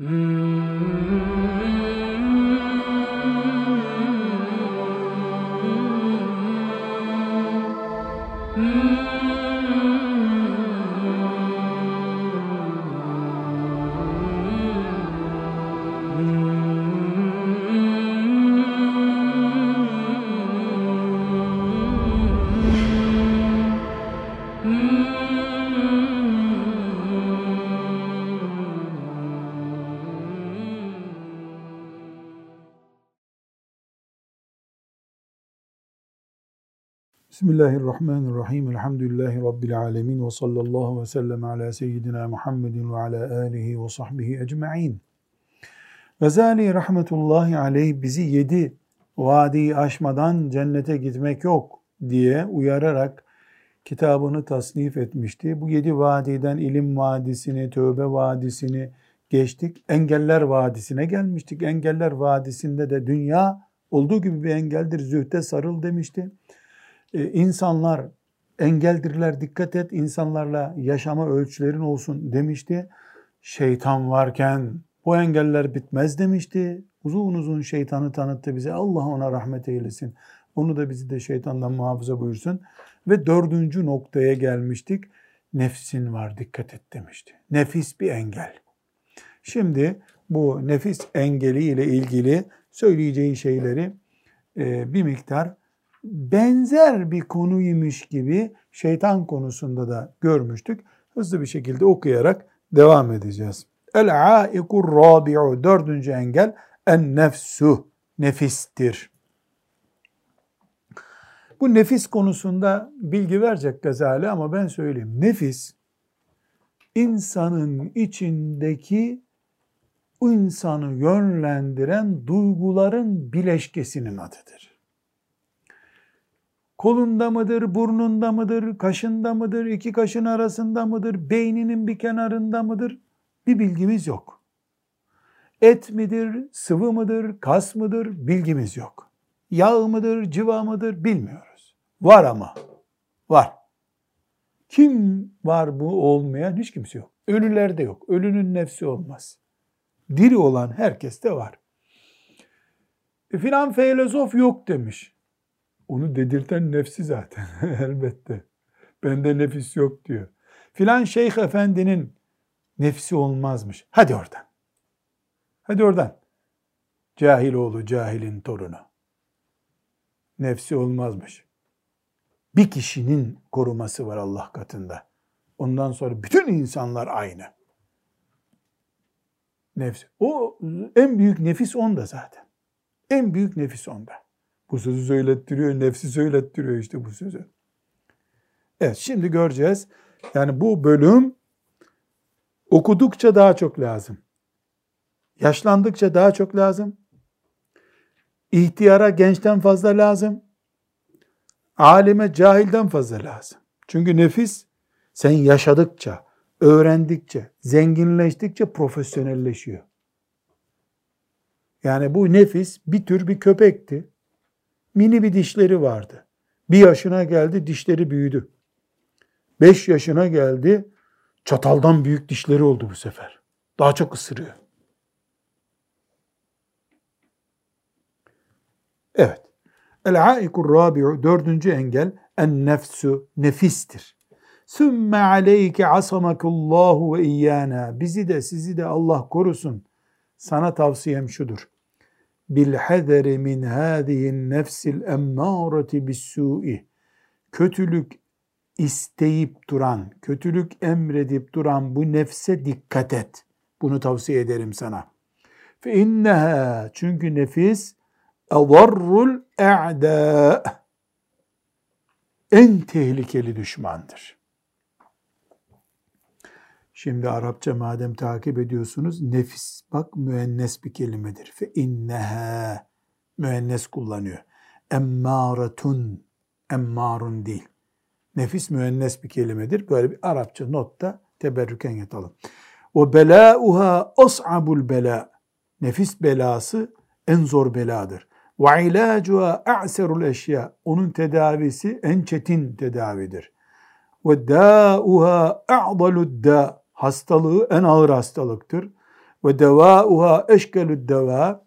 Mm-hmm. Bismillahirrahmanirrahim. Elhamdülillahi Rabbil alemin. Ve sallallahu ve sellem ala seyyidina Muhammedin ve ala alihi ve sahbihi ecma'in. Gazali rahmetullahi aleyh bizi yedi vadiyi aşmadan cennete gitmek yok diye uyararak kitabını tasnif etmişti. Bu yedi vadiden ilim vadisini, tövbe vadisini geçtik. Engeller vadisine gelmiştik. Engeller vadisinde de dünya olduğu gibi bir engeldir. Zühte sarıl demişti. Ee, insanlar engeldirler dikkat et insanlarla yaşama ölçülerin olsun demişti. Şeytan varken bu engeller bitmez demişti. Uzun uzun şeytanı tanıttı bize. Allah ona rahmet eylesin. Onu da bizi de şeytandan muhafaza buyursun. Ve dördüncü noktaya gelmiştik. Nefsin var dikkat et demişti. Nefis bir engel. Şimdi bu nefis engeli ile ilgili söyleyeceği şeyleri e, bir miktar benzer bir konuymuş gibi şeytan konusunda da görmüştük. Hızlı bir şekilde okuyarak devam edeceğiz. El-aikur rabi'u dördüncü engel en nefsu nefistir. Bu nefis konusunda bilgi verecek Gazali ama ben söyleyeyim. Nefis insanın içindeki insanı yönlendiren duyguların bileşkesinin adıdır kolunda mıdır, burnunda mıdır, kaşında mıdır, iki kaşın arasında mıdır, beyninin bir kenarında mıdır? Bir bilgimiz yok. Et midir, sıvı mıdır, kas mıdır bilgimiz yok. Yağ mıdır, civa mıdır bilmiyoruz. Var ama. Var. Kim var bu olmayan? Hiç kimse yok. Ölülerde yok. Ölünün nefsi olmaz. Diri olan herkeste var. E filan filozof yok demiş. Onu dedirten nefsi zaten elbette. Bende nefis yok diyor. Filan şeyh efendinin nefsi olmazmış. Hadi oradan. Hadi oradan. Cahil oğlu cahilin torunu. Nefsi olmazmış. Bir kişinin koruması var Allah katında. Ondan sonra bütün insanlar aynı. Nefsi. O en büyük nefis onda zaten. En büyük nefis onda. Bu sözü söylettiriyor, nefsi söylettiriyor işte bu sözü. Evet şimdi göreceğiz. Yani bu bölüm okudukça daha çok lazım. Yaşlandıkça daha çok lazım. İhtiyara gençten fazla lazım. Alime cahilden fazla lazım. Çünkü nefis sen yaşadıkça, öğrendikçe, zenginleştikçe profesyonelleşiyor. Yani bu nefis bir tür bir köpekti. Mini bir dişleri vardı. Bir yaşına geldi dişleri büyüdü. Beş yaşına geldi çataldan büyük dişleri oldu bu sefer. Daha çok ısırıyor. Evet. El-aikur rabi'u dördüncü engel en nefsu nefistir. Sümme aleyke asamakullahu ve iyyana. Bizi de sizi de Allah korusun. Sana tavsiyem şudur bil haderi min hadihin nefsil emmâreti bis-sû'i kötülük isteyip duran, kötülük emredip duran bu nefse dikkat et. Bunu tavsiye ederim sana. Fe inneha çünkü nefis evarrul e'da en tehlikeli düşmandır. Şimdi Arapça madem takip ediyorsunuz nefis bak müennes bir kelimedir. Fe inneha müennes kullanıyor. Emmâretun emmarun değil. Nefis müennes bir kelimedir. Böyle bir Arapça notta teberrüken yatalım. O belâuha as'abul bela. Nefis belası en zor beladır. Ve ilacuha a'serul eşya. Onun tedavisi en çetin tedavidir. Ve dâuha a'dalud da hastalığı en ağır hastalıktır. ve devauha eşkelü deva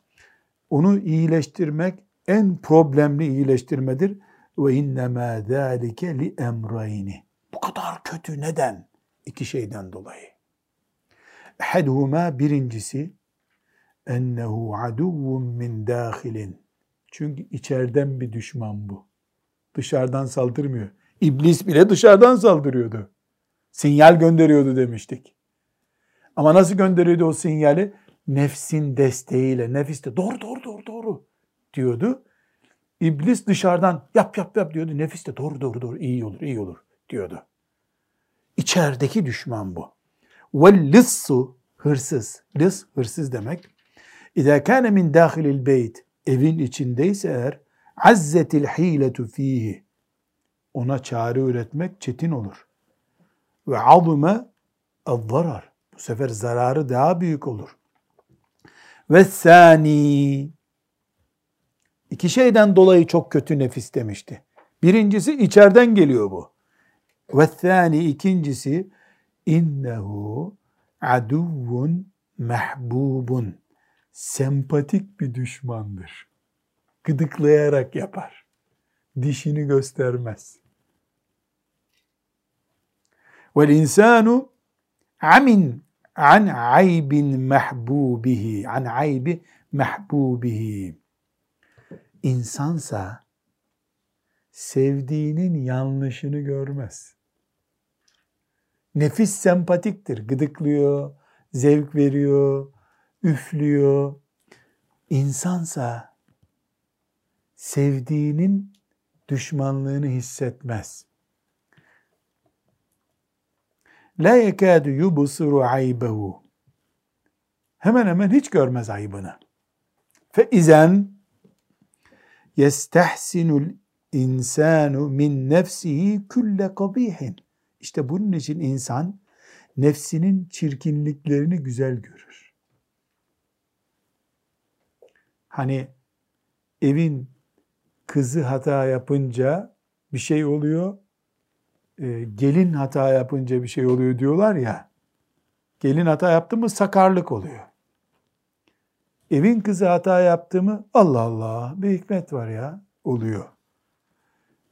onu iyileştirmek en problemli iyileştirmedir. Ve innemâ zâlike li emrayni. Bu kadar kötü neden? İki şeyden dolayı. Ehadhuma birincisi ennehu aduvvun min dâhilin. Çünkü içeriden bir düşman bu. Dışarıdan saldırmıyor. İblis bile dışarıdan saldırıyordu. Sinyal gönderiyordu demiştik. Ama nasıl gönderiyordu o sinyali? Nefsin desteğiyle. Nefis de doğru doğru doğru doğru diyordu. İblis dışarıdan yap yap yap diyordu. Nefis de doğru doğru doğru iyi olur iyi olur diyordu. İçerideki düşman bu. Lissu hırsız. Lis hırsız demek. İzâ kâne min dâhilil beyt evin içindeyse eğer azzetil hiletu fihi ona çare üretmek çetin olur. Ve azime zarar. Bu sefer zararı daha büyük olur. Ve sani iki şeyden dolayı çok kötü nefis demişti. Birincisi içeriden geliyor bu. Ve sani ikincisi innehu aduvun mahbubun sempatik bir düşmandır. Gıdıklayarak yapar. Dişini göstermez. Vel insanu amin an aybin mahbubihi an aybi mahbubihi insansa sevdiğinin yanlışını görmez. Nefis sempatiktir. Gıdıklıyor, zevk veriyor, üflüyor. İnsansa sevdiğinin düşmanlığını hissetmez. La yekâdu yubsiru aybehu. Hemen hemen hiç görmez ayıbını. Fe izen yestehsinul insanu min nefsihi külle kabihin. İşte bunun için insan nefsinin çirkinliklerini güzel görür. Hani evin kızı hata yapınca bir şey oluyor, e, gelin hata yapınca bir şey oluyor diyorlar ya, gelin hata yaptı mı sakarlık oluyor. Evin kızı hata yaptı mı Allah Allah bir hikmet var ya oluyor.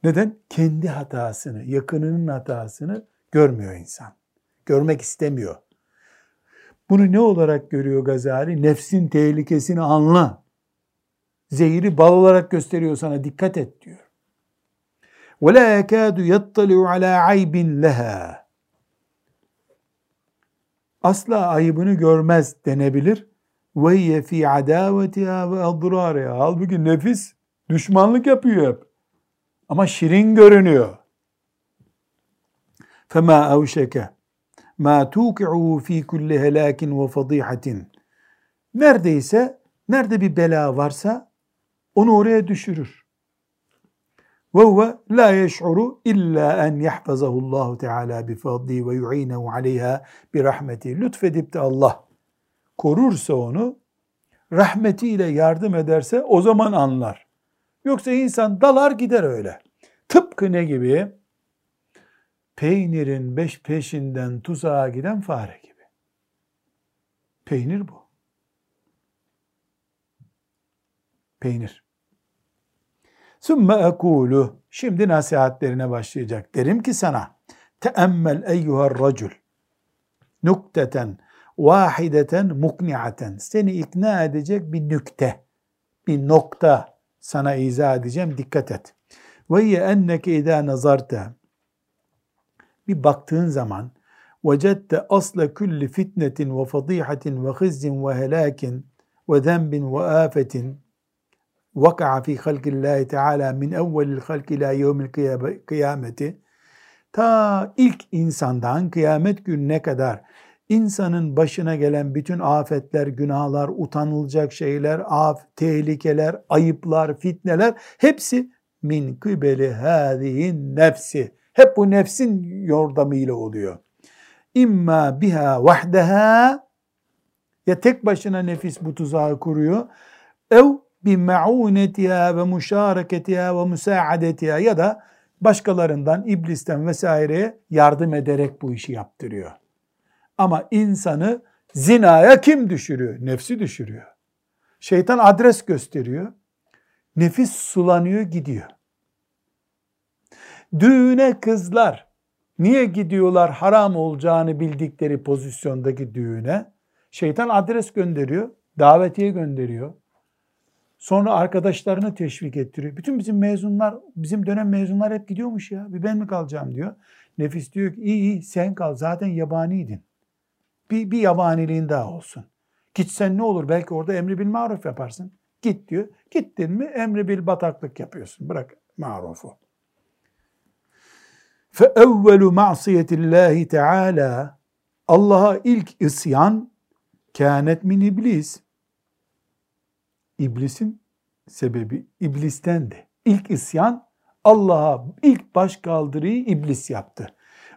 Neden? Kendi hatasını, yakınının hatasını görmüyor insan. Görmek istemiyor. Bunu ne olarak görüyor Gazali? Nefsin tehlikesini anla. Zehiri bal olarak gösteriyor sana dikkat et diyor وَلَا يَكَادُ يَطَّلِعُ عَلَى عَيْبٍ لَهَا Asla ayıbını görmez denebilir. وَهِيَ فِي عَدَاوَتِهَا وَاَضْرَارِهَا Halbuki nefis düşmanlık yapıyor hep. Ama şirin görünüyor. فَمَا أَوْشَكَ مَا تُوقِعُهُ ف۪ي كُلِّ هَلَاكٍ وَفَضِيحَةٍ Neredeyse, nerede bir bela varsa onu oraya düşürür. Ve huve la yeş'uru illa en yahfazahu Allahu Teala bi fadli ve yu'inehu aleyha bi rahmeti. Lütfedip de Allah korursa onu rahmetiyle yardım ederse o zaman anlar. Yoksa insan dalar gider öyle. Tıpkı ne gibi? Peynirin beş peşinden tuzağa giden fare gibi. Peynir bu. Peynir. Sümme ekulu. Şimdi nasihatlerine başlayacak. Derim ki sana. Teemmel eyyuhar racul. Nukteten vahideten mukniaten. Seni ikna edecek bir nükte, bir nokta sana izah edeceğim. Dikkat et. Ve ye enneke idâ nazarta. Bir baktığın zaman vecette asla kulli fitnetin ve fadihatin ve hızzin ve helakin ve zenbin ve afetin vaka'a fi halkillahi teala min evvelil halki ila yevmil kıyameti ta ilk insandan kıyamet gününe kadar insanın başına gelen bütün afetler, günahlar, utanılacak şeyler, af, tehlikeler, ayıplar, fitneler hepsi min kıbeli hâzihin nefsi. Hep bu nefsin yordamıyla oluyor. İmma biha vahdeha ya tek başına nefis bu tuzağı kuruyor. Ev bi ma'unetiha ve müşareketiha ve müsaadetiha ya da başkalarından, iblisten vesaireye yardım ederek bu işi yaptırıyor. Ama insanı Zinaya kim düşürüyor? Nefsi düşürüyor. Şeytan adres gösteriyor. Nefis sulanıyor gidiyor. Düğüne kızlar niye gidiyorlar haram olacağını bildikleri pozisyondaki düğüne? Şeytan adres gönderiyor, davetiye gönderiyor. Sonra arkadaşlarını teşvik ettiriyor. Bütün bizim mezunlar, bizim dönem mezunlar hep gidiyormuş ya. Bir ben mi kalacağım diyor. Nefis diyor ki iyi iyi sen kal zaten yabaniydin. Bir, bir yabaniliğin daha olsun. Gitsen ne olur belki orada emri bil maruf yaparsın. Git diyor. Gittin mi emri bil bataklık yapıyorsun. Bırak marufu. فَاَوَّلُ مَعْصِيَةِ اللّٰهِ تَعَالَى Allah'a ilk isyan kânet min iblis. İblisin sebebi iblistendi. İlk isyan Allah'a ilk baş kaldırıyı iblis yaptı.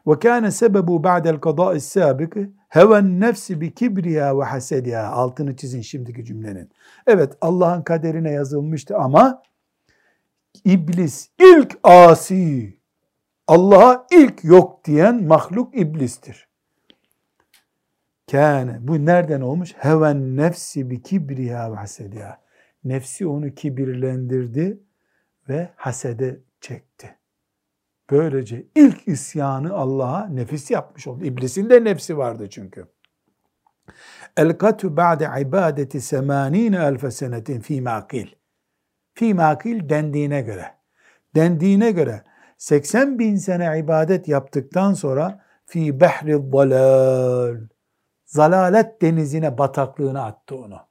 Ve kâne sebebu ba'del kadâ'is sâbık heven nefsi bi kibriya ve hasediya. Altını çizin şimdiki cümlenin. Evet Allah'ın kaderine yazılmıştı ama iblis ilk asi, Allah'a ilk yok diyen mahluk iblistir. Kâne. Bu nereden olmuş? Heven nefsi bi kibriya ve hasediya. Nefsi onu kibirlendirdi ve hasede çekti. Böylece ilk isyanı Allah'a nefis yapmış oldu. İblisin de nefsi vardı çünkü. El-katu ba'de ibadeti semanine elfe senetin fi makil. Fi makil dendiğine göre. Dendiğine göre 80 bin sene ibadet yaptıktan sonra fi behri dalal zalalet denizine bataklığına attı onu.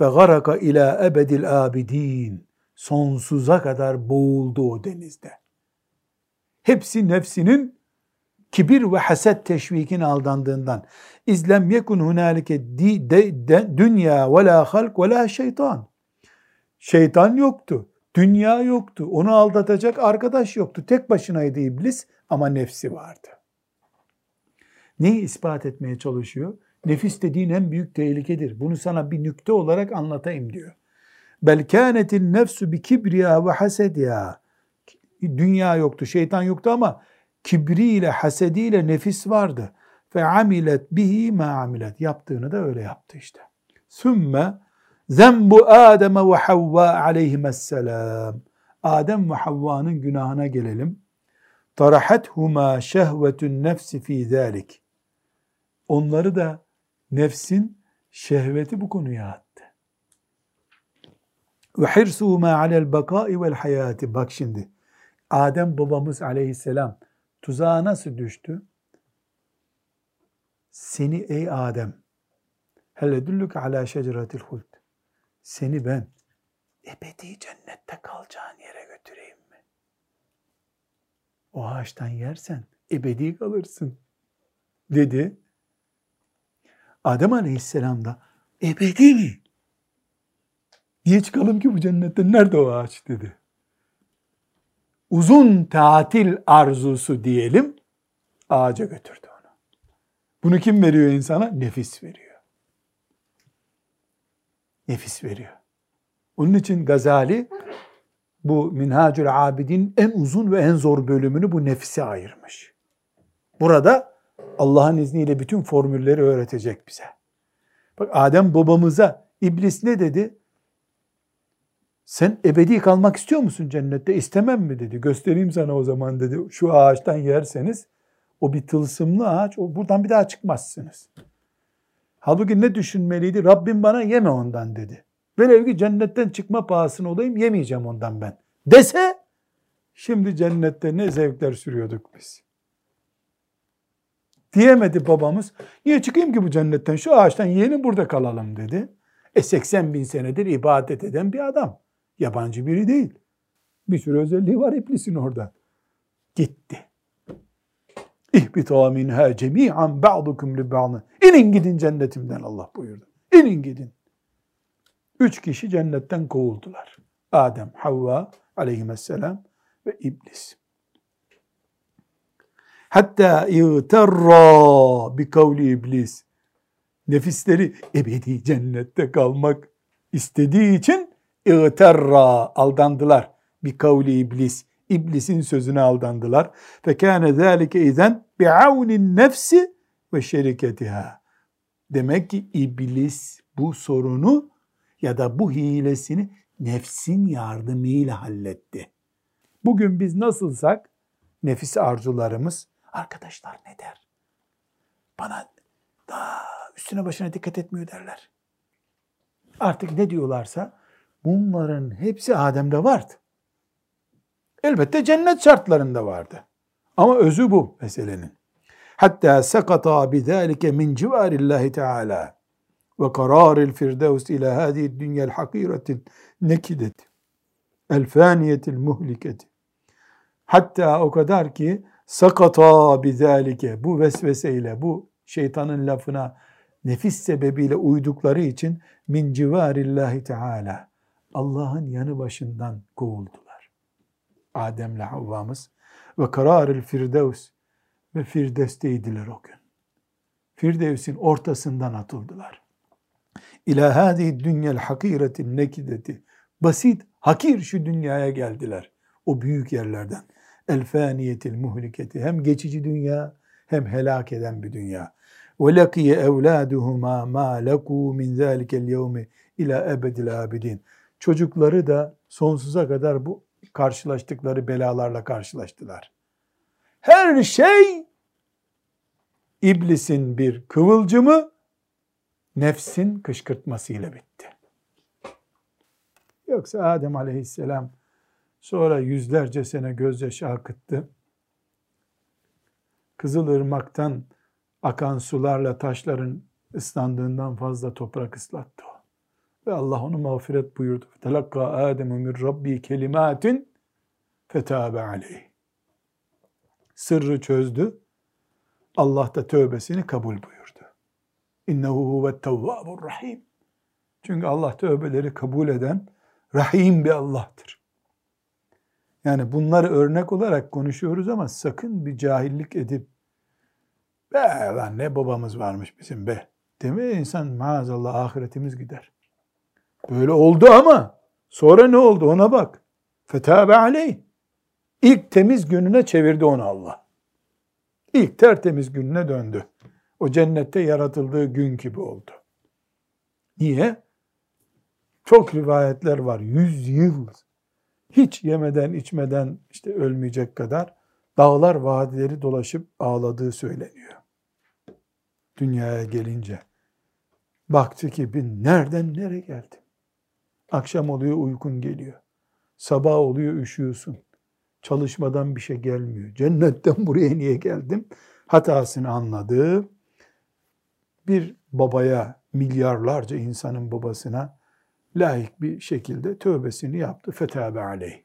Fe garaka ila ebedil abidin sonsuza kadar boğuldu o denizde. Hepsi nefsinin kibir ve haset teşvikin aldandığından. İzlem yekun hunalike dünya ve la halk ve la şeytan. Şeytan yoktu. Dünya yoktu. Onu aldatacak arkadaş yoktu. Tek başınaydı iblis ama nefsi vardı. Neyi ispat etmeye çalışıyor? Nefis dediğin en büyük tehlikedir. Bunu sana bir nükte olarak anlatayım diyor. Bel kânetin nefsu bi kibriya ve hasediya. Dünya yoktu, şeytan yoktu ama kibriyle, hasediyle nefis vardı. Fe amilet bihi ma amilet. Yaptığını da öyle yaptı işte. Sümme zembu Adem ve Havva aleyhisselam. Adem ve Havva'nın günahına gelelim. Tarahathuma şehvetun nefsi fi zalik. Onları da nefsin şehveti bu konuya attı. Ve hirsuhuma alel bakai vel hayati. Bak şimdi. Adem babamız aleyhisselam tuzağa nasıl düştü? Seni ey Adem hel edüllük ala şeceretil huld. Seni ben ebedi cennette kalacağın yere götüreyim mi? O ağaçtan yersen ebedi kalırsın dedi. Adem Aleyhisselam da ebedi mi? Niye çıkalım ki bu cennetten? Nerede o ağaç dedi. Uzun tatil arzusu diyelim ağaca götürdü onu. Bunu kim veriyor insana? Nefis veriyor. Nefis veriyor. Onun için Gazali bu Minhacül Abidin en uzun ve en zor bölümünü bu nefise ayırmış. Burada Allah'ın izniyle bütün formülleri öğretecek bize. Bak Adem babamıza iblis ne dedi? Sen ebedi kalmak istiyor musun cennette? İstemem mi dedi. Göstereyim sana o zaman dedi. Şu ağaçtan yerseniz o bir tılsımlı ağaç. O buradan bir daha çıkmazsınız. Halbuki ne düşünmeliydi? Rabbim bana yeme ondan dedi. Velev ki cennetten çıkma pahasına olayım yemeyeceğim ondan ben. Dese şimdi cennette ne zevkler sürüyorduk biz. Diyemedi babamız. Niye çıkayım ki bu cennetten? Şu ağaçtan yeni burada kalalım dedi. E 80 bin senedir ibadet eden bir adam. Yabancı biri değil. Bir sürü özelliği var iblisin orada. Gitti. İhbita minha cemi'an ba'dukum li ba'dı. İnin gidin cennetimden Allah buyurdu. İnin gidin. Üç kişi cennetten kovuldular. Adem, Havva aleyhisselam ve iblis. Hatta iğterra bi kavli iblis. Nefisleri ebedi cennette kalmak istediği için iğterra aldandılar. Bi kavli iblis. İblisin sözüne aldandılar. Fekâne zâlike izen bi'avnin nefsi ve şeriketiha. Demek ki iblis bu sorunu ya da bu hilesini nefsin yardımıyla halletti. Bugün biz nasılsak nefis arzularımız arkadaşlar ne der? Bana daha üstüne başına dikkat etmiyor derler. Artık ne diyorlarsa bunların hepsi Adem'de vardı. Elbette cennet şartlarında vardı. Ama özü bu meselenin. Hatta sakata bizalike min civarillahi teala ve kararil firdevs ila hadihi dünyel hakiretin nekideti el faniyetil muhliketi hatta o kadar ki sakata bizalike bu vesveseyle bu şeytanın lafına nefis sebebiyle uydukları için min civarillahi teala Allah'ın yanı başından kovuldular. Adem'le Havva'mız ve kararil firdevs ve Firdevs'teydiler o gün. Firdevs'in ortasından atıldılar. İlâ hâzihi dünyel hakiretin nekideti. Basit, hakir şu dünyaya geldiler. O büyük yerlerden. El faniyetil muhliketi. Hem geçici dünya hem helak eden bir dünya. Ve lekiye evladuhuma ma leku min zâlikel yevmi ila ebedil abidin. Çocukları da sonsuza kadar bu karşılaştıkları belalarla karşılaştılar. Her şey iblisin bir kıvılcımı nefsin kışkırtmasıyla bitti. Yoksa Adem aleyhisselam sonra yüzlerce sene gözyaşı akıttı. Kızılırmak'tan akan sularla taşların ıslandığından fazla toprak ıslattı o. Ve Allah onu mağfiret buyurdu. Telakka Adem'u min Rabbi kelimatin fetabe aleyh. Sırrı çözdü. Allah da tövbesini kabul buyurdu. İnnehu huve tevvabur rahim. Çünkü Allah tövbeleri kabul eden rahim bir Allah'tır. Yani bunları örnek olarak konuşuyoruz ama sakın bir cahillik edip be lan ne babamız varmış bizim be demeye insan maazallah ahiretimiz gider. Böyle oldu ama sonra ne oldu ona bak. Fetabe aleyh. İlk temiz gününe çevirdi onu Allah. İlk tertemiz gününe döndü. O cennette yaratıldığı gün gibi oldu. Niye? Çok rivayetler var. Yüz yıl hiç yemeden içmeden işte ölmeyecek kadar dağlar vadileri dolaşıp ağladığı söyleniyor. Dünyaya gelince. Baktı ki ben nereden nereye geldim? Akşam oluyor uykun geliyor. Sabah oluyor üşüyorsun. Çalışmadan bir şey gelmiyor. Cennetten buraya niye geldim? Hatasını anladı. Bir babaya, milyarlarca insanın babasına layık bir şekilde tövbesini yaptı. Fetabe aleyh.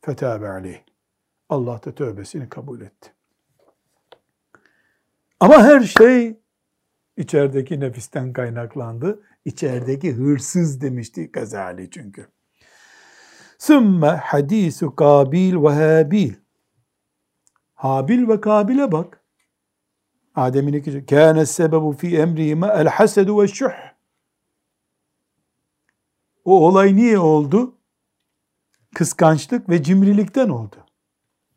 Fetabe aleyh. Allah da tövbesini kabul etti. Ama her şey içerideki nefisten kaynaklandı. İçerideki hırsız demişti Gazali çünkü. Sümme hadisu Kabil ve Habil. Habil ve Kabil'e bak. Adem'in iki kâne sebebu fi emrihime el hasedu ve şuh. O olay niye oldu? Kıskançlık ve cimrilikten oldu.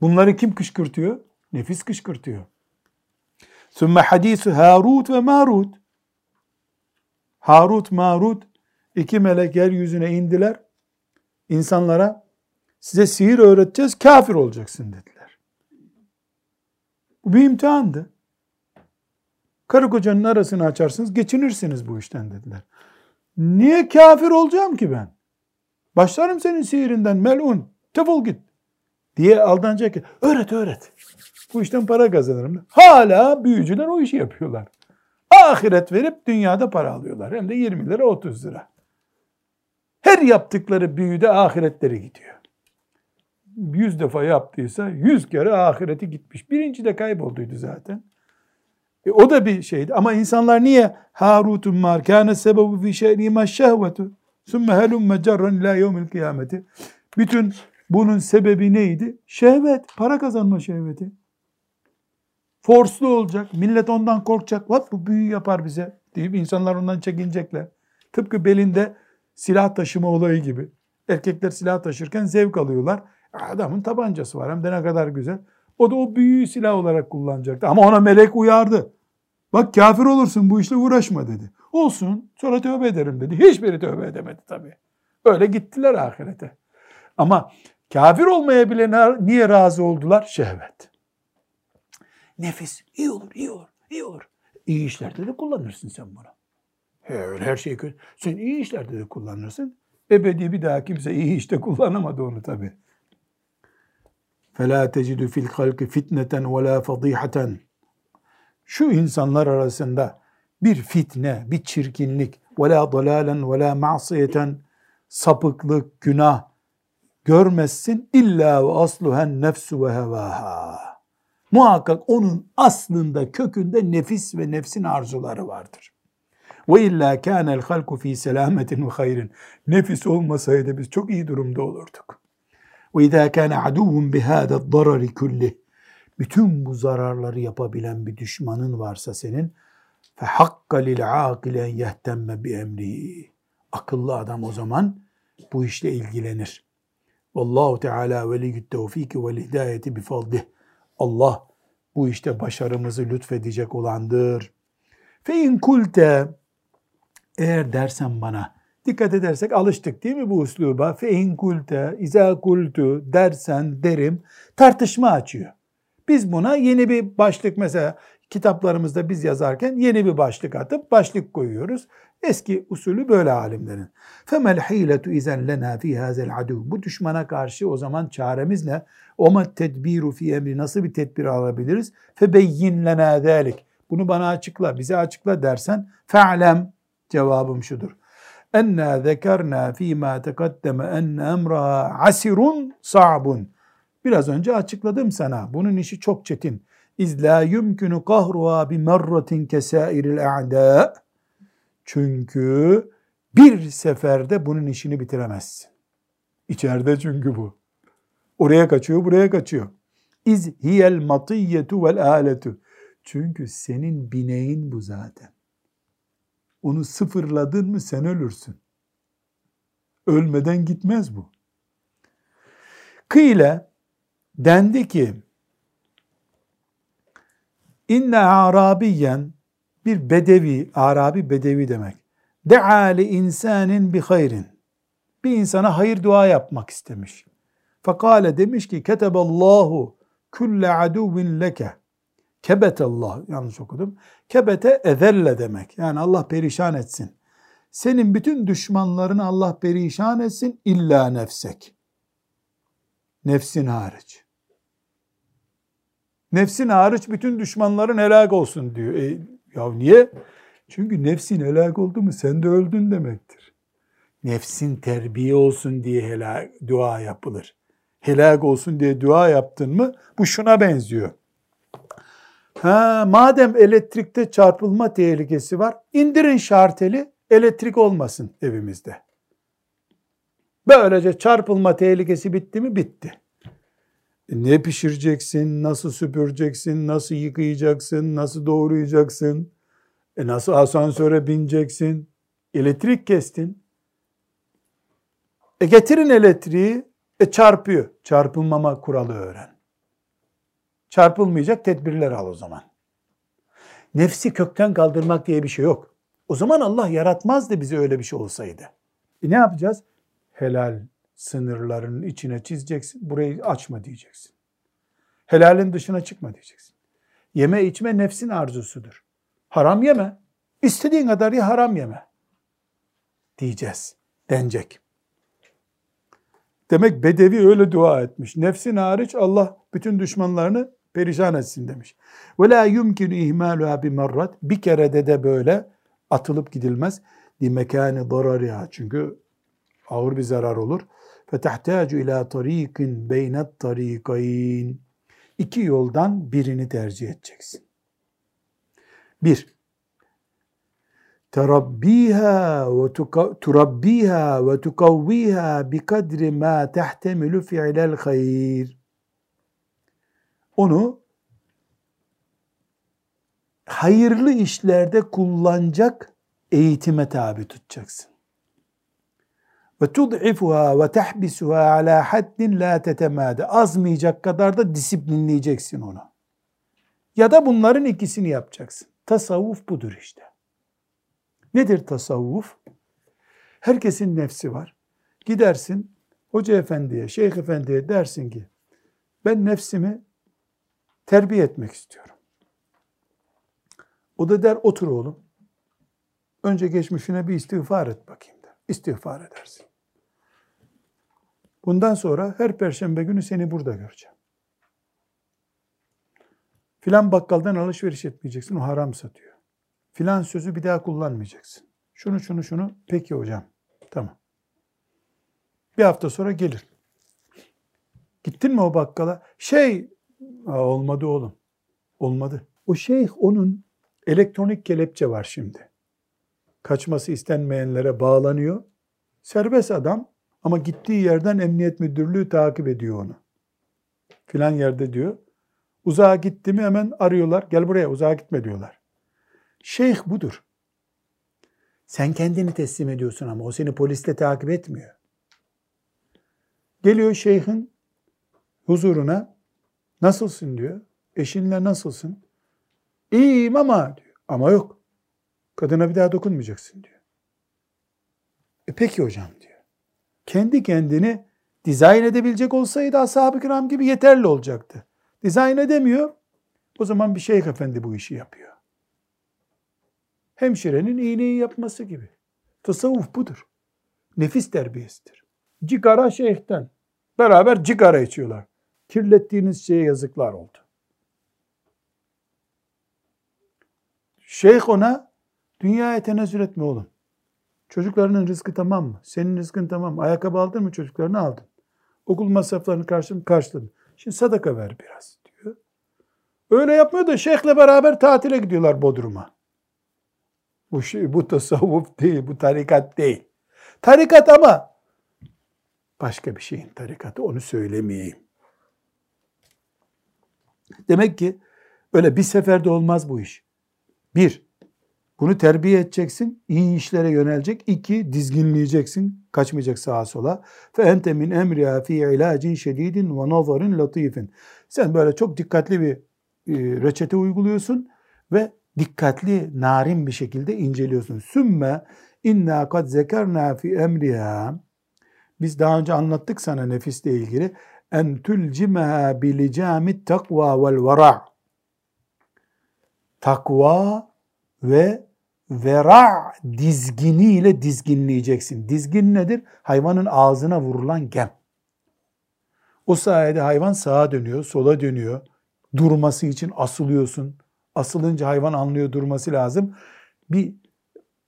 Bunları kim kışkırtıyor? Nefis kışkırtıyor. Sümme hadisu Harut ve Marut. Harut, Marut iki melek yeryüzüne indiler insanlara size sihir öğreteceğiz, kafir olacaksın dediler. Bu bir imtihandı. Karı kocanın arasını açarsınız, geçinirsiniz bu işten dediler. Niye kafir olacağım ki ben? Başlarım senin sihirinden melun, defol git diye aldanacak öğret öğret. Bu işten para kazanırım. Hala büyücüler o işi yapıyorlar. Ahiret verip dünyada para alıyorlar. Hem de 20 lira 30 lira. Her yaptıkları büyüde ahiretleri gidiyor. Yüz defa yaptıysa yüz kere ahireti gitmiş. Birinci de kaybolduydu zaten. E, o da bir şeydi. Ama insanlar niye Harutun mar kâne sebebu fi şeynîme şehvetu sümme helumme cerran ilâ yevmil kıyameti. Bütün bunun sebebi neydi? Şehvet, para kazanma şehveti. Forslu olacak, millet ondan korkacak. Bak bu büyü yapar bize deyip insanlar ondan çekinecekler. Tıpkı belinde silah taşıma olayı gibi. Erkekler silah taşırken zevk alıyorlar. Adamın tabancası var hem de ne kadar güzel. O da o büyüğü silah olarak kullanacaktı. Ama ona melek uyardı. Bak kafir olursun bu işle uğraşma dedi. Olsun sonra tövbe ederim dedi. Hiçbiri tövbe edemedi tabii. Öyle gittiler ahirete. Ama kafir olmaya bile niye razı oldular? Şehvet. Nefis iyi olur, iyi olur, iyi olur. İyi işlerde de kullanırsın sen bunu. Her, her şey kötü. Sen iyi işlerde de kullanırsın. Ebedi bir daha kimse iyi işte kullanamadı onu tabii. فَلَا تَجِدُ فِي الْخَلْقِ فِتْنَةً وَلَا فَضِيحَةً şu insanlar arasında bir fitne, bir çirkinlik, ve la dalalen ve sapıklık, günah görmezsin illa ve asluhen nefsu ve hevaha. Muhakkak onun aslında kökünde nefis ve nefsin arzuları vardır. Ve illa kânel halku fi selametin ve hayrin. Nefis olmasaydı biz çok iyi durumda olurduk. Ve izâ kâne aduvun bihâdet darari kulli. Bütün bu zararları yapabilen bir düşmanın varsa senin âkile yehtemme bi emrihi. Akıllı adam o zaman bu işle ilgilenir. Vallahu Teala veliyyut tevfiki vel hidayeti bi fadlih. Allah bu işte başarımızı lütfedecek olandır. Fe in kulte eğer dersen bana dikkat edersek alıştık değil mi bu usluba? Fe in kulte iza kultu dersen derim tartışma açıyor. Biz buna yeni bir başlık mesela kitaplarımızda biz yazarken yeni bir başlık atıp başlık koyuyoruz. Eski usulü böyle alimlerin. فَمَا الْحِيلَةُ اِذَنْ لَنَا ف۪ي هَذَا الْعَدُوِ Bu düşmana karşı o zaman çaremiz ne? اَوْمَا tedbiru fi emri Nasıl bir tedbir alabiliriz? فَبَيِّنْ لَنَا ذَٰلِكِ Bunu bana açıkla, bize açıkla dersen فَعْلَمْ Cevabım şudur. اَنَّا ذَكَرْنَا ف۪ي مَا تَقَدَّمَ اَنَّ اَمْرَهَا عَسِرٌ صَعْبٌ Biraz önce açıkladım sana. Bunun işi çok çetin. İz la yumkinu kahruha bi merratin kesairil a'da. Çünkü bir seferde bunun işini bitiremezsin. İçeride çünkü bu. Oraya kaçıyor, buraya kaçıyor. İz hiyel matiyyetu vel aletu. Çünkü senin bineğin bu zaten. Onu sıfırladın mı sen ölürsün. Ölmeden gitmez bu. Kıyle dendi ki inne arabiyen bir bedevi, Arabi bedevi demek. De'a li insanin bi hayrin. Bir insana hayır dua yapmak istemiş. Fakale demiş ki keteballahu kulle aduvin leke. Allah yanlış okudum. Kebete ezelle demek. Yani Allah perişan etsin. Senin bütün düşmanlarını Allah perişan etsin illa nefsek. Nefsin hariç. Nefsin hariç bütün düşmanların helak olsun diyor. E, ya niye? Çünkü nefsin helak oldu mu sen de öldün demektir. Nefsin terbiye olsun diye helak, dua yapılır. Helak olsun diye dua yaptın mı bu şuna benziyor. Ha, madem elektrikte çarpılma tehlikesi var, indirin şarteli, elektrik olmasın evimizde. Böylece çarpılma tehlikesi bitti mi? Bitti. Ne pişireceksin, nasıl süpüreceksin, nasıl yıkayacaksın, nasıl doğrayacaksın, e nasıl asansöre bineceksin, elektrik kestin. E getirin elektriği, e çarpıyor. Çarpılmama kuralı öğren. Çarpılmayacak tedbirler al o zaman. Nefsi kökten kaldırmak diye bir şey yok. O zaman Allah yaratmazdı bize öyle bir şey olsaydı. E ne yapacağız? Helal sınırlarının içine çizeceksin. Burayı açma diyeceksin. Helalin dışına çıkma diyeceksin. Yeme içme nefsin arzusudur. Haram yeme. İstediğin kadar ya haram yeme. Diyeceğiz. Denecek. Demek Bedevi öyle dua etmiş. Nefsin hariç Allah bütün düşmanlarını perişan etsin demiş. Ve la yumkinu ihmaluha bi. Bir kerede de böyle atılıp gidilmez. Li mekani darariha. Çünkü ağır bir zarar olur. Tehtacu ila tariqin beynet tarikayn. İki yoldan birini tercih edeceksin. Bir, terabbiha ve turabbiha ve tukavviha bi kadri ma tehtemilu fi'lel hayr. Onu hayırlı işlerde kullanacak eğitime tabi tutacaksın. Ve tud'ifuha ve tehbisuha ala haddin la tetemade. Azmayacak kadar da disiplinleyeceksin onu. Ya da bunların ikisini yapacaksın. Tasavvuf budur işte. Nedir tasavvuf? Herkesin nefsi var. Gidersin hoca efendiye, şeyh efendiye dersin ki ben nefsimi terbiye etmek istiyorum. O da der otur oğlum. Önce geçmişine bir istiğfar et bakayım der. İstiğfar edersin. Bundan sonra her perşembe günü seni burada göreceğim. Filan bakkaldan alışveriş etmeyeceksin. O haram satıyor. Filan sözü bir daha kullanmayacaksın. Şunu şunu şunu. Peki hocam. Tamam. Bir hafta sonra gelir. Gittin mi o bakkala? Şey, olmadı oğlum. Olmadı. O şeyh onun elektronik kelepçe var şimdi. Kaçması istenmeyenlere bağlanıyor. Serbest adam ama gittiği yerden emniyet müdürlüğü takip ediyor onu. Filan yerde diyor. Uzağa gitti mi hemen arıyorlar. Gel buraya uzağa gitme diyorlar. Şeyh budur. Sen kendini teslim ediyorsun ama o seni polisle takip etmiyor. Geliyor şeyhin huzuruna. Nasılsın diyor. Eşinle nasılsın? İyiyim ama diyor. Ama yok. Kadına bir daha dokunmayacaksın diyor. E peki hocam diyor. Kendi kendini dizayn edebilecek olsaydı ashab-ı kiram gibi yeterli olacaktı. Dizayn edemiyor. O zaman bir şeyh efendi bu işi yapıyor. Hemşirenin iğneyi yapması gibi. Tasavvuf budur. Nefis terbiyesidir. Cigara şeyhten. Beraber cigara içiyorlar. Kirlettiğiniz şeye yazıklar oldu. Şeyh ona dünyaya tenezzül etme oğlum. Çocuklarının rızkı tamam mı? Senin rızkın tamam mı? Ayakkabı aldın mı çocuklarını aldın. Okul masraflarını karşıladın, karşıladın. Şimdi sadaka ver biraz diyor. Öyle yapmıyor da şeyhle beraber tatile gidiyorlar Bodrum'a. Bu şey, bu tasavvuf değil, bu tarikat değil. Tarikat ama başka bir şeyin tarikatı onu söylemeyeyim. Demek ki öyle bir seferde olmaz bu iş. Bir, bunu terbiye edeceksin, iyi işlere yönelecek. İki, dizginleyeceksin, kaçmayacak sağa sola. Fe ente min emriha fi ilacin şedidin ve nazarin latifin. Sen böyle çok dikkatli bir e, reçete uyguluyorsun ve dikkatli, narin bir şekilde inceliyorsun. Sümme inna kad zekerna fi emriha. Biz daha önce anlattık sana nefisle ilgili. En tulcimeha bilicamit takva vel vera. Takva ve vera dizginiyle dizginleyeceksin. Dizgin nedir? Hayvanın ağzına vurulan gem. O sayede hayvan sağa dönüyor, sola dönüyor. Durması için asılıyorsun. Asılınca hayvan anlıyor durması lazım. Bir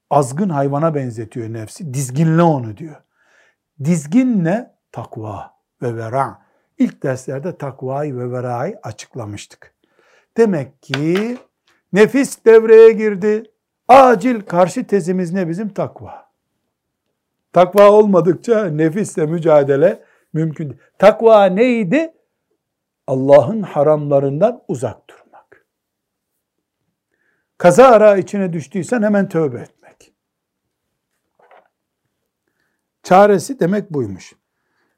azgın hayvana benzetiyor nefsi. Dizginle onu diyor. Dizgin ne? Takva ve vera. İlk derslerde takvayı ve verayı açıklamıştık. Demek ki nefis devreye girdi. Acil karşı tezimiz ne bizim? Takva. Takva olmadıkça nefisle mücadele mümkün değil. Takva neydi? Allah'ın haramlarından uzak durmak. Kaza ara içine düştüysen hemen tövbe etmek. Çaresi demek buymuş.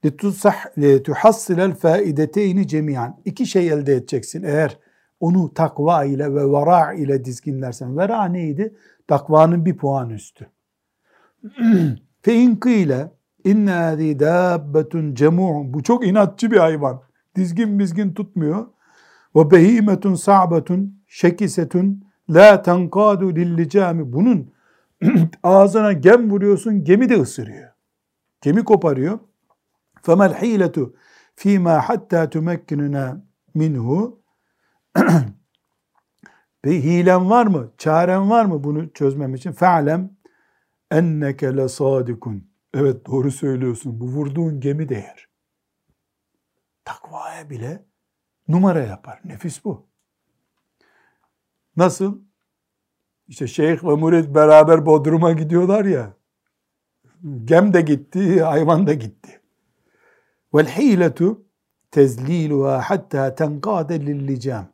لِتُحَصِّلَ الْفَائِدَتَيْنِ cemiyan. İki şey elde edeceksin eğer onu takva ile ve vara ile dizginlersen. Vera neydi? Takvanın bir puan üstü. Fe in kıyle inne hâzî dâbbetun cemû'un. Bu çok inatçı bir hayvan. Dizgin bizgin tutmuyor. Ve behimetun sa'betun şekisetun la tenkâdu lillicâmi. Bunun ağzına gem vuruyorsun, gemi de ısırıyor. Gemi koparıyor. فَمَا الْحِيلَةُ ف۪ي مَا حَتَّى تُمَكِّنُنَا minhu bir hilen var mı? Çaren var mı bunu çözmem için? Fe'lem enneke le sadikun. Evet doğru söylüyorsun. Bu vurduğun gemi değer. Takvaya bile numara yapar. Nefis bu. Nasıl? İşte şeyh ve murid beraber Bodrum'a gidiyorlar ya. Gem de gitti, hayvan da gitti. Vel hiletu tezliluha hatta tenkade lillicam.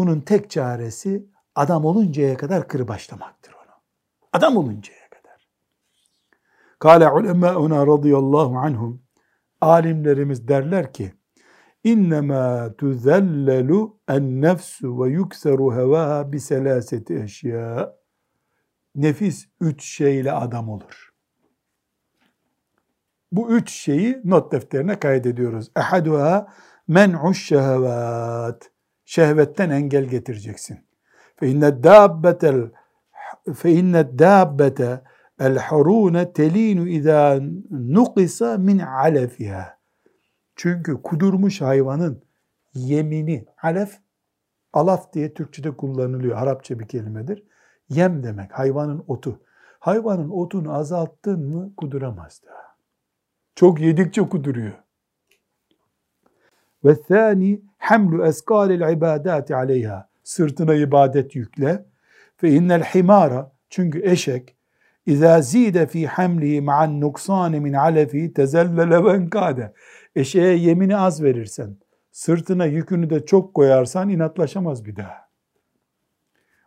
Bunun tek çaresi adam oluncaya kadar kırbaçlamaktır onu. Adam oluncaya kadar. Kale ulemâuna radıyallahu anhum alimlerimiz derler ki İnnemâ tuzellelu en nefsu ve yukseru hevaha bi selaseti eşya. Nefis üç şeyle adam olur. Bu üç şeyi not defterine kaydediyoruz. Ehaduha men'uş şehvat. Şehvetten engel getireceksin. Fe inne dabbete el harune telinu izâ nukisa min alefiha. Çünkü kudurmuş hayvanın yemini, alef, alaf diye Türkçe'de kullanılıyor. Arapça bir kelimedir. Yem demek, hayvanın otu. Hayvanın otunu azalttın mı kuduramaz daha. Çok yedikçe kuduruyor. Ve thani hamlu eskalil ibadati aleyha. Sırtına ibadet yükle. Fe innel himara çünkü eşek İza zide fi hamlihi ma'an nuksan min alefi tezellele ve enkade. Eşeğe yemini az verirsen, sırtına yükünü de çok koyarsan inatlaşamaz bir daha.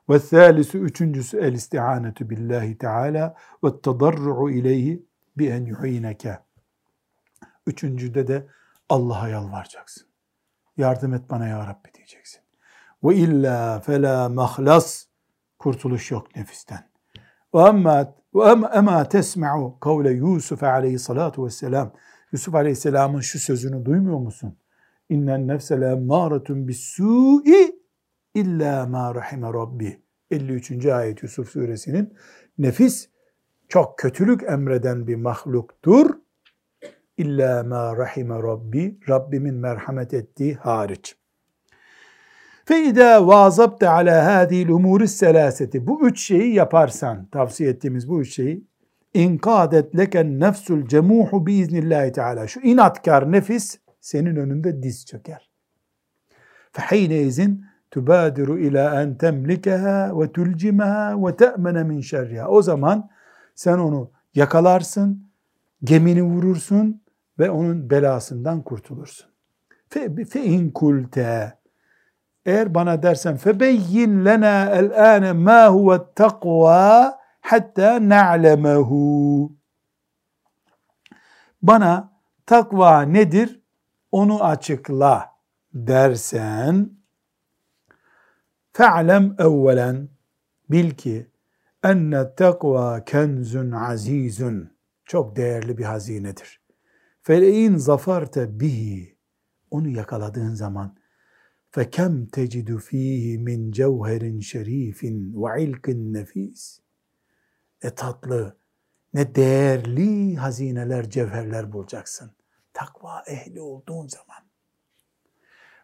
Ve thalisu üçüncüsü el isti'anetu billahi teala ve tadarru'u ileyhi bi en yu'ineke. Üçüncüde de Allah'a yalvaracaksın. Yardım et bana ya Rabbi diyeceksin. Ve illa fela mahlas. Kurtuluş yok nefisten. Ve amma ve ema tesma'u kavle Yusuf aleyhissalatu vesselam. Yusuf aleyhisselamın şu sözünü duymuyor musun? İnnen nefse le emmâretun bis-sû'i illa ma rahime rabbi. 53. ayet Yusuf suresinin nefis çok kötülük emreden bir mahluktur. İlla ma rahime Rabbi, Rabbimin merhamet ettiği hariç. Fe idâ vâzabte alâ hâdîl umûris selâseti. Bu üç şeyi yaparsan, tavsiye ettiğimiz bu üç şeyi, inkâdet leken nefsul cemuhu biiznillâhi teâlâ. Şu inatkar nefis senin önünde diz çöker. Fehine izin tübâdiru ilâ en temlikeha ve tülcimeha ve te'mene min şerriha. O zaman sen onu yakalarsın, gemini vurursun, ve onun belasından kurtulursun. Fe, fe in kulte eğer bana dersen febeyyin lena el-âne mâ huve takva hatta na'lemehu. Bana takva nedir? Onu açıkla dersen fe'lem evvelen bil ki enne takva kenzun azizun çok değerli bir hazinedir. Feleğin zafarte bihi onu yakaladığın zaman fekem tecidu fihi min cevherin şerifin ve ilkin nefis ne tatlı ne değerli hazineler cevherler bulacaksın. Takva ehli olduğun zaman.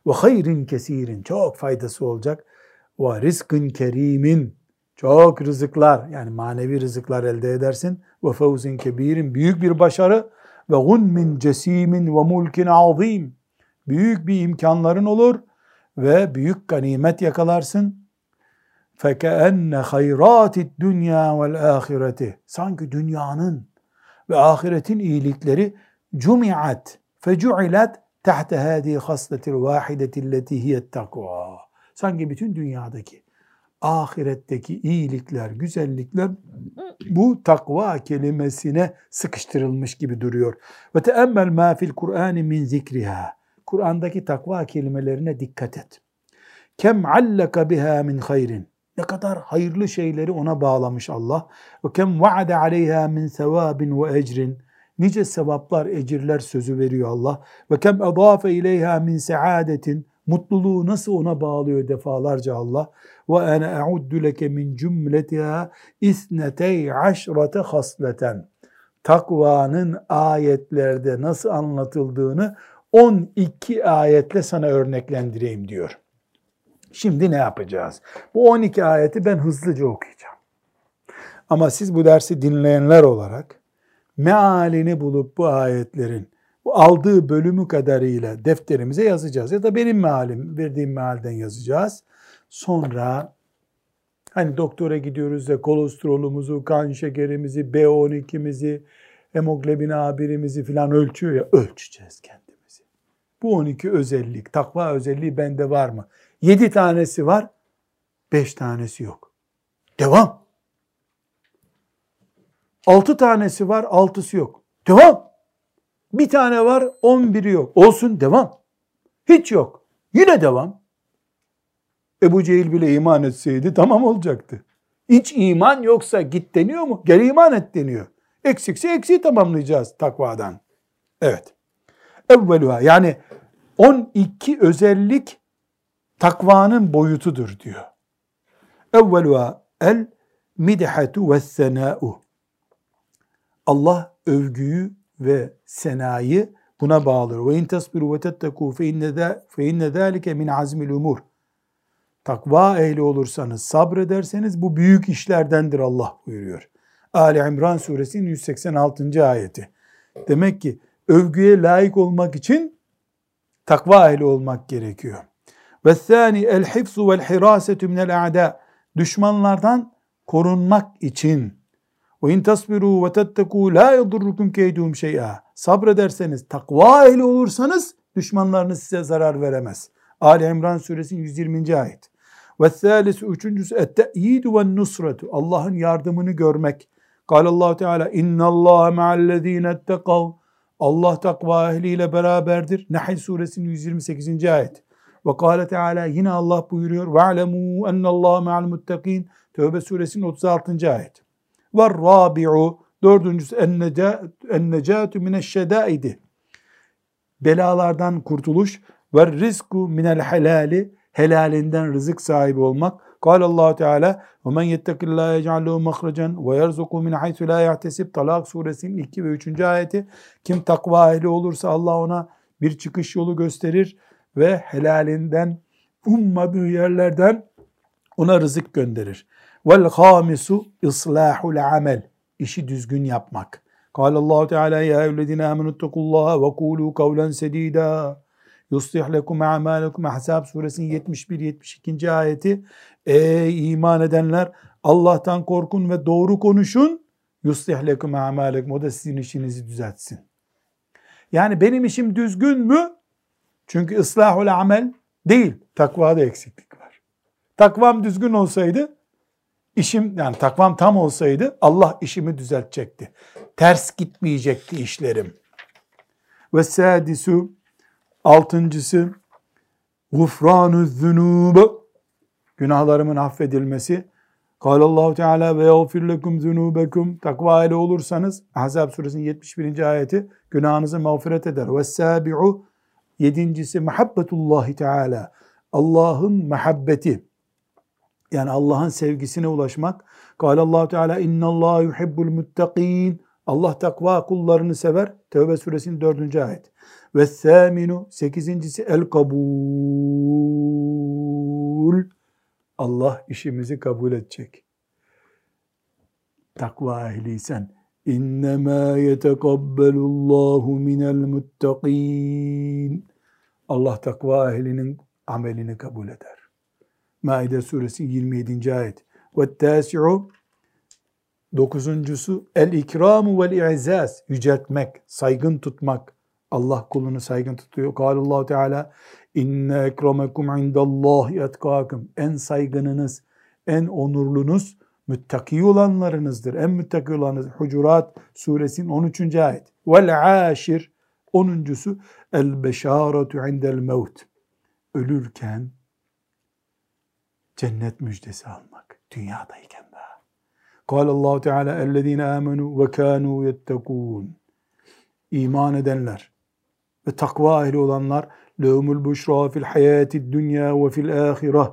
Ve hayrin kesirin çok faydası olacak. Ve rizkın kerimin çok rızıklar yani manevi rızıklar elde edersin. Ve fevzin kebirin büyük bir başarı ve gunmin cesimin ve mulkin azim. Büyük bir imkanların olur ve büyük ganimet yakalarsın. Fekenne hayratid dünya vel ahireti. Sanki dünyanın ve ahiretin iyilikleri cumiat fecuilat tahta hadi hasletil vahideti leti hiye takva. Sanki bütün dünyadaki ahiretteki iyilikler, güzellikler bu takva kelimesine sıkıştırılmış gibi duruyor. Ve teemmel ma fil Kur'an min zikriha. Kur'an'daki takva kelimelerine dikkat et. Kem allaka biha min hayrin. Ne kadar hayırlı şeyleri ona bağlamış Allah. Ve kem vaade aleyha min sevabin ve ecrin. Nice sevaplar, ecirler sözü veriyor Allah. Ve kem edafe ileyha min saadetin. Mutluluğu nasıl ona bağlıyor defalarca Allah. Ve ene e'uddu leke min cümletiha isnetey aşrate hasleten. Takvanın ayetlerde nasıl anlatıldığını 12 ayetle sana örneklendireyim diyor. Şimdi ne yapacağız? Bu 12 ayeti ben hızlıca okuyacağım. Ama siz bu dersi dinleyenler olarak mealini bulup bu ayetlerin aldığı bölümü kadarıyla defterimize yazacağız. Ya da benim mealim, verdiğim mealden yazacağız. Sonra hani doktora gidiyoruz da kolesterolümüzü, kan şekerimizi, B12'mizi, hemoglobin A1'imizi falan ölçüyor ya ölçeceğiz kendimizi. Bu 12 özellik, takva özelliği bende var mı? 7 tanesi var, 5 tanesi yok. Devam. 6 tanesi var, 6'sı yok. Devam. Bir tane var, 11'i yok. Olsun devam. Hiç yok. Yine devam. Ebu Cehil bile iman etseydi tamam olacaktı. Hiç iman yoksa git deniyor mu? Gel iman et deniyor. Eksikse eksiği tamamlayacağız takvadan. Evet. Evveluha yani 12 özellik takvanın boyutudur diyor. Evveluha el midhatu ve sena'u. Allah övgüyü ve senayı buna bağlıyor. Ve in tasbiru ve tetteku fe inne zâlike min azmil umur. Takva ehli olursanız, sabrederseniz bu büyük işlerdendir Allah buyuruyor. Ali İmran suresinin 186. ayeti. Demek ki övgüye layık olmak için takva ehli olmak gerekiyor. Ve thani el hifzu vel hirasetu minel a'da. Düşmanlardan korunmak için. Ve in tasbiru ve tetteku la yadurrukum keydum şey'a. Sabrederseniz, takva ehli olursanız düşmanlarınız size zarar veremez. Ali İmran suresinin 120. ayet. Ve thalisu üçüncüsü et-te'yidu ve nusretu. Allah'ın yardımını görmek. Kâlallahu Teala inna Allah ma'allezîne ettekav. Allah takva ehliyle beraberdir. Nahl suresinin 128. ayet. Ve kâle Teala yine Allah buyuruyor. Ve'lemû ennallâhe ma'al muttakîn. Tövbe suresinin 36. ayet. Ve rabi'u dördüncüsü en-necâtu mineşşedâidi. Belalardan kurtuluş ve rizku minel helali helalinden rızık sahibi olmak. Kâle Allah Teala ve men yettekillâhe yec'allehu mahrecen ve yerzuku min haythu la yahtesib. Talak suresinin 2 ve 3. ayeti. Kim takva ehli olursa Allah ona bir çıkış yolu gösterir ve helalinden ummadığı yerlerden ona rızık gönderir. Vel hamisu islahul amel. İşi düzgün yapmak. Kâle Allah Teala ya eyyühellezine amenu ittakullaha ve kûlû kavlen sedîdâ. Yuslih lekum a'malekum Ahzab suresinin 71 72. ayeti. Ey iman edenler Allah'tan korkun ve doğru konuşun. Yuslih lekum a'malekum o da sizin işinizi düzeltsin. Yani benim işim düzgün mü? Çünkü ıslahul amel değil. Takvada eksiklik var. Takvam düzgün olsaydı işim yani takvam tam olsaydı Allah işimi düzeltecekti. Ters gitmeyecekti işlerim. Ve sadisu Altıncısı gufranü zünub günahlarımın affedilmesi. Allahu Teala ve yağfir lekum zunubekum takva ile olursanız Ahzab suresinin 71. ayeti günahınızı mağfiret eder. Ve sabi'u yedincisi muhabbetullahi Teala Allah'ın muhabbeti yani Allah'ın sevgisine ulaşmak. Allahu Teala inna Allah yuhibbul muttaqin Allah takva kullarını sever. Tevbe suresinin 4. ayet. Ve thâminu sekizincisi el kabul. Allah işimizi kabul edecek. Takva ehliysen İnnemâ yetekabbalullahu minel muttaqin. Allah takva ehlinin amelini kabul eder. Maide suresi 27. ayet. Tâsi'u dokuzuncusu el ikramu vel i'zaz yüceltmek, saygın tutmak. Allah kulunu saygın tutuyor. Kâlallahu Teala inne ekremekum indallahi etkâkum. En saygınınız, en onurlunuz müttaki olanlarınızdır. En müttaki olanınız. Hucurat suresinin 13. ayet. Vel aşir onuncusu el beşâretu indel mevt. Ölürken cennet müjdesi almak. Dünyadayken daha. Kâlallahu Teala ellezîne âmenû ve kânû yettekûn. İman edenler, ve takva ehli olanlar lehumul buşra fil hayati dünya ve fil ahireh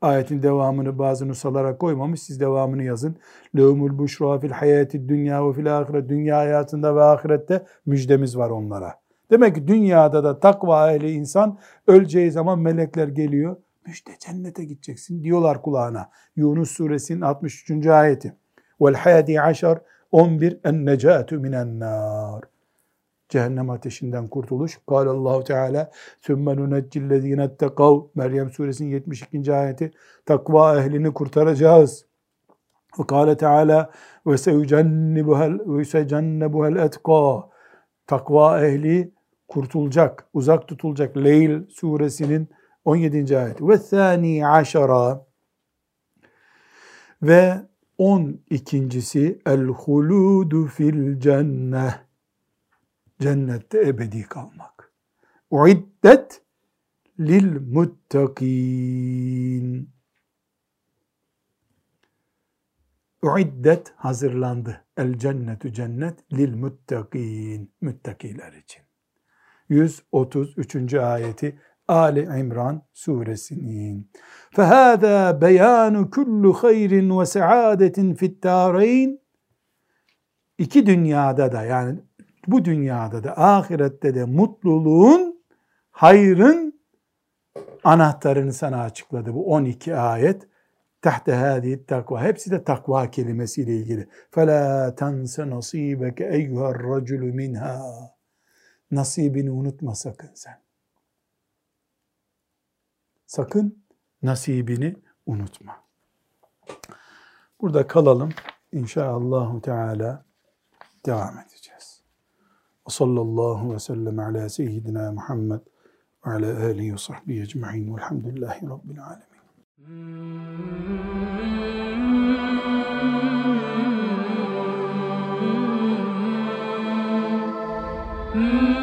ayetin devamını bazı nusalara koymamış. Siz devamını yazın. Lehumul buşra fil hayati dünya ve fil ahiret. Dünya hayatında ve ahirette müjdemiz var onlara. Demek ki dünyada da takva ehli insan öleceği zaman melekler geliyor. Müjde cennete gideceksin diyorlar kulağına. Yunus suresinin 63. ayeti. Vel hadi aşar 11 en necatu minen nar cehennem ateşinden kurtuluş. Kâle Allahu Teala sümme nuneccillezîne ettekav Meryem suresinin 72. ayeti takva ehlini kurtaracağız. Ve kâle Teala ve seyucennebuhel etkâ takva ehli kurtulacak, uzak tutulacak. Leyl suresinin 17. ayet. Ve thani aşara ve on ikincisi el huludu fil cenne cennette ebedi kalmak. Uiddet lil muttakin. Uiddet hazırlandı. El cennetü cennet lil muttakin. Müttakiler için. 133. ayeti Ali İmran suresinin. Fehâzâ beyânu kullu hayrin ve saadetin fittâreyn. İki dünyada da yani bu dünyada da ahirette de mutluluğun, hayrın anahtarını sana açıkladı bu 12 ayet. Tahte hadi takva. Hepsi de takva kelimesiyle ilgili. فَلَا تَنْسَ نَصِيبَكَ اَيُّهَا الرَّجُلُ minha. Nasibini unutma sakın sen. Sakın nasibini unutma. Burada kalalım. İnşaallah Teala devam edeceğiz. Ve sallallahu ve sellem ala seyyidina Muhammed ve ala alihi ve sahbihi ecma'in velhamdülillahi rabbil alemin. Mm-hmm.